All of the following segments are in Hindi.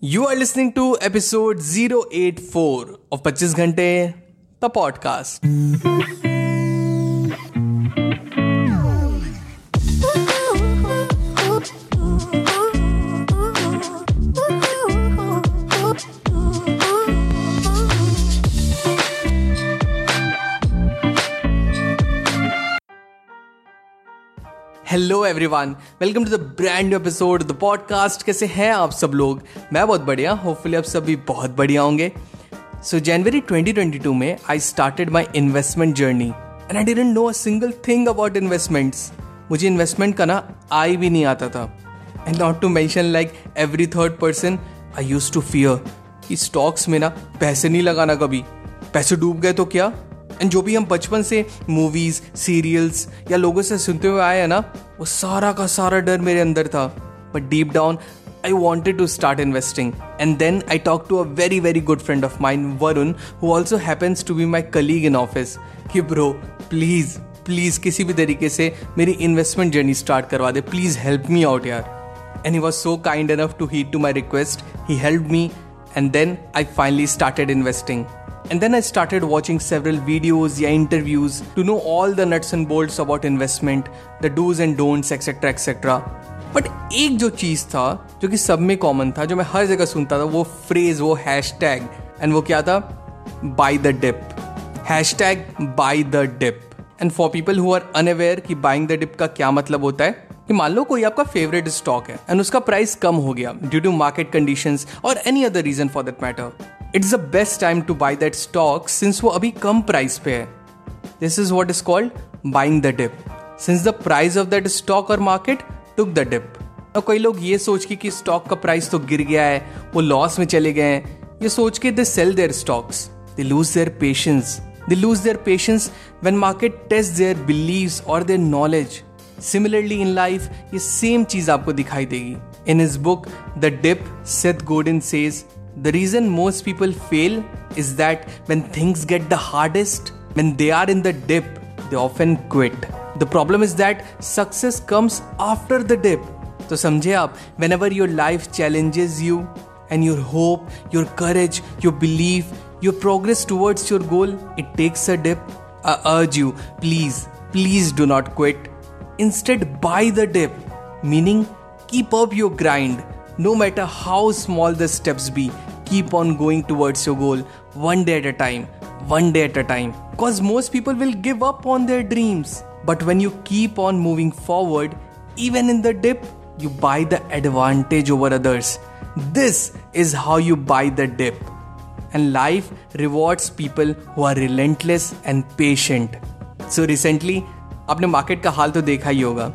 You are listening to episode 084 of 25 Ghante, the podcast. Hello everyone welcome to the brand new episode the podcast कैसे हैं आप सब लोग? मैं बहुत बढ़िया होपफुली आप सभी बहुत बढ़िया होंगे। सो जनवरी 2022 में I started my investment journey and I didn't know a single thing about investments मुझे इन्वेस्टमेंट का ना आई भी नहीं आता था। And not to mention like every third person I used to fear कि स्टॉक्स में ना पैसे नहीं लगाना कभी। पैसे डूब गए तो क्या? एंड जो भी हम बचपन से मूवीज़ सीरियल्स या लोगों से सुनते हुए आए हैं ना वो सारा का सारा डर मेरे अंदर था। But deep down I wanted to start investing. And then I talked to a very, very good friend of mine, Varun, who also happens to be my colleague in office. कि ब्रो प्लीज़ प्लीज़ किसी भी तरीके से मेरी इन्वेस्टमेंट जर्नी स्टार्ट करवा दे। प्लीज़ हेल्प मी आउट यार। And he was so kind enough to heed to my request he help me and then I finally started investing And then I started watching several videos या interviews to know all the nuts and bolts about investment, the do's and don'ts, etc. etc. But एक जो चीज़ था जो कि सब में कॉमन था जो मैं हर जगह सुनता था वो फ्रेज वो हैश टैग एंड वो क्या था buy the dip hashtag buy the dip and for people who are unaware कि बाइंग द डिप का क्या मतलब होता है कि मान लो कोई आपका फेवरेट स्टॉक है एंड उसका प्राइस कम हो गया ड्यू टू मार्केट कंडीशंस और any other reason for that matter it's the best time to buy that stock since वो अभी कम प्राइस पे है. This is what is called buying the dip since the price of that stock और मार्केट टुक द डिप और कई लोग ये सोच के कि स्टॉक का प्राइस तो गिर गया है, वो लॉस में चले गए हैं. ये सोच के they sell their stocks they lose their patience they lose their patience when market test their believe और their knowledge similarly in life ये सेम चीज़ आपको दिखाई देगी. In his book the dip Seth Godin says The reason most people fail is that when things get the hardest, when they are in the dip, they often quit. The problem is that success comes after the dip. So समझे आप whenever your life challenges you and your hope, your courage, your belief, your progress towards your goal, it takes a dip. I urge you, please, please do not quit. Instead, buy the dip, meaning keep up your grind no matter how small the steps be keep on going towards your goal one day at a time one day at a time because most people will give up on their dreams but when you keep on moving forward even in the dip you buy the advantage over others this is how you buy the dip and life rewards people who are relentless and patient so recently आपने मार्केट का हाल तो देखा ही होगा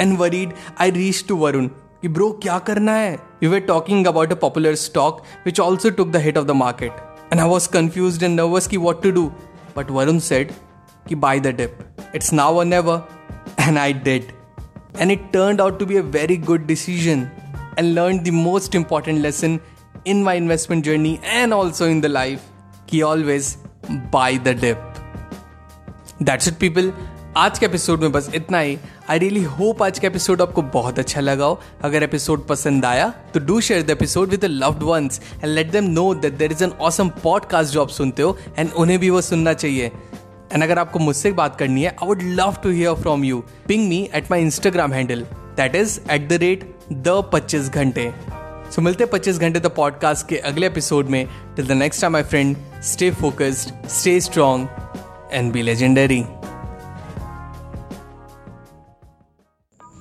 and worried I reach to Varun कि ब्रो क्या करना है we were talking about a popular stock which also took the hit of the market. And I was confused and nervous ki what to do. But Varun said ki buy the dip. It's now or never. And I did. And it turned out to be a very good decision and learned the most important lesson in my investment journey and also in the life ki always buy the dip. That's it people. आज के एपिसोड में बस इतना ही। आई रियली होप आज का एपिसोड आपको बहुत अच्छा लगा हो। अगर एपिसोड पसंद आया तो do share the episode with loved ones and let them know that there is an awesome podcast जो आप सुनते हो एंड उन्हें भी वो सुनना चाहिए। एंड अगर आपको मुझसे बात करनी है I would love to hear from you ping me at my Instagram handle that is at the rate the पच्चीस घंटे। सो मिलते पच्चीस घंटे द पॉडकास्ट के अगले एपिसोड में। Till the next time my friend stay focused stay strong and be legendary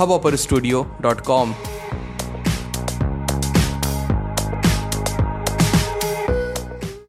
www.hubhopperstudio.com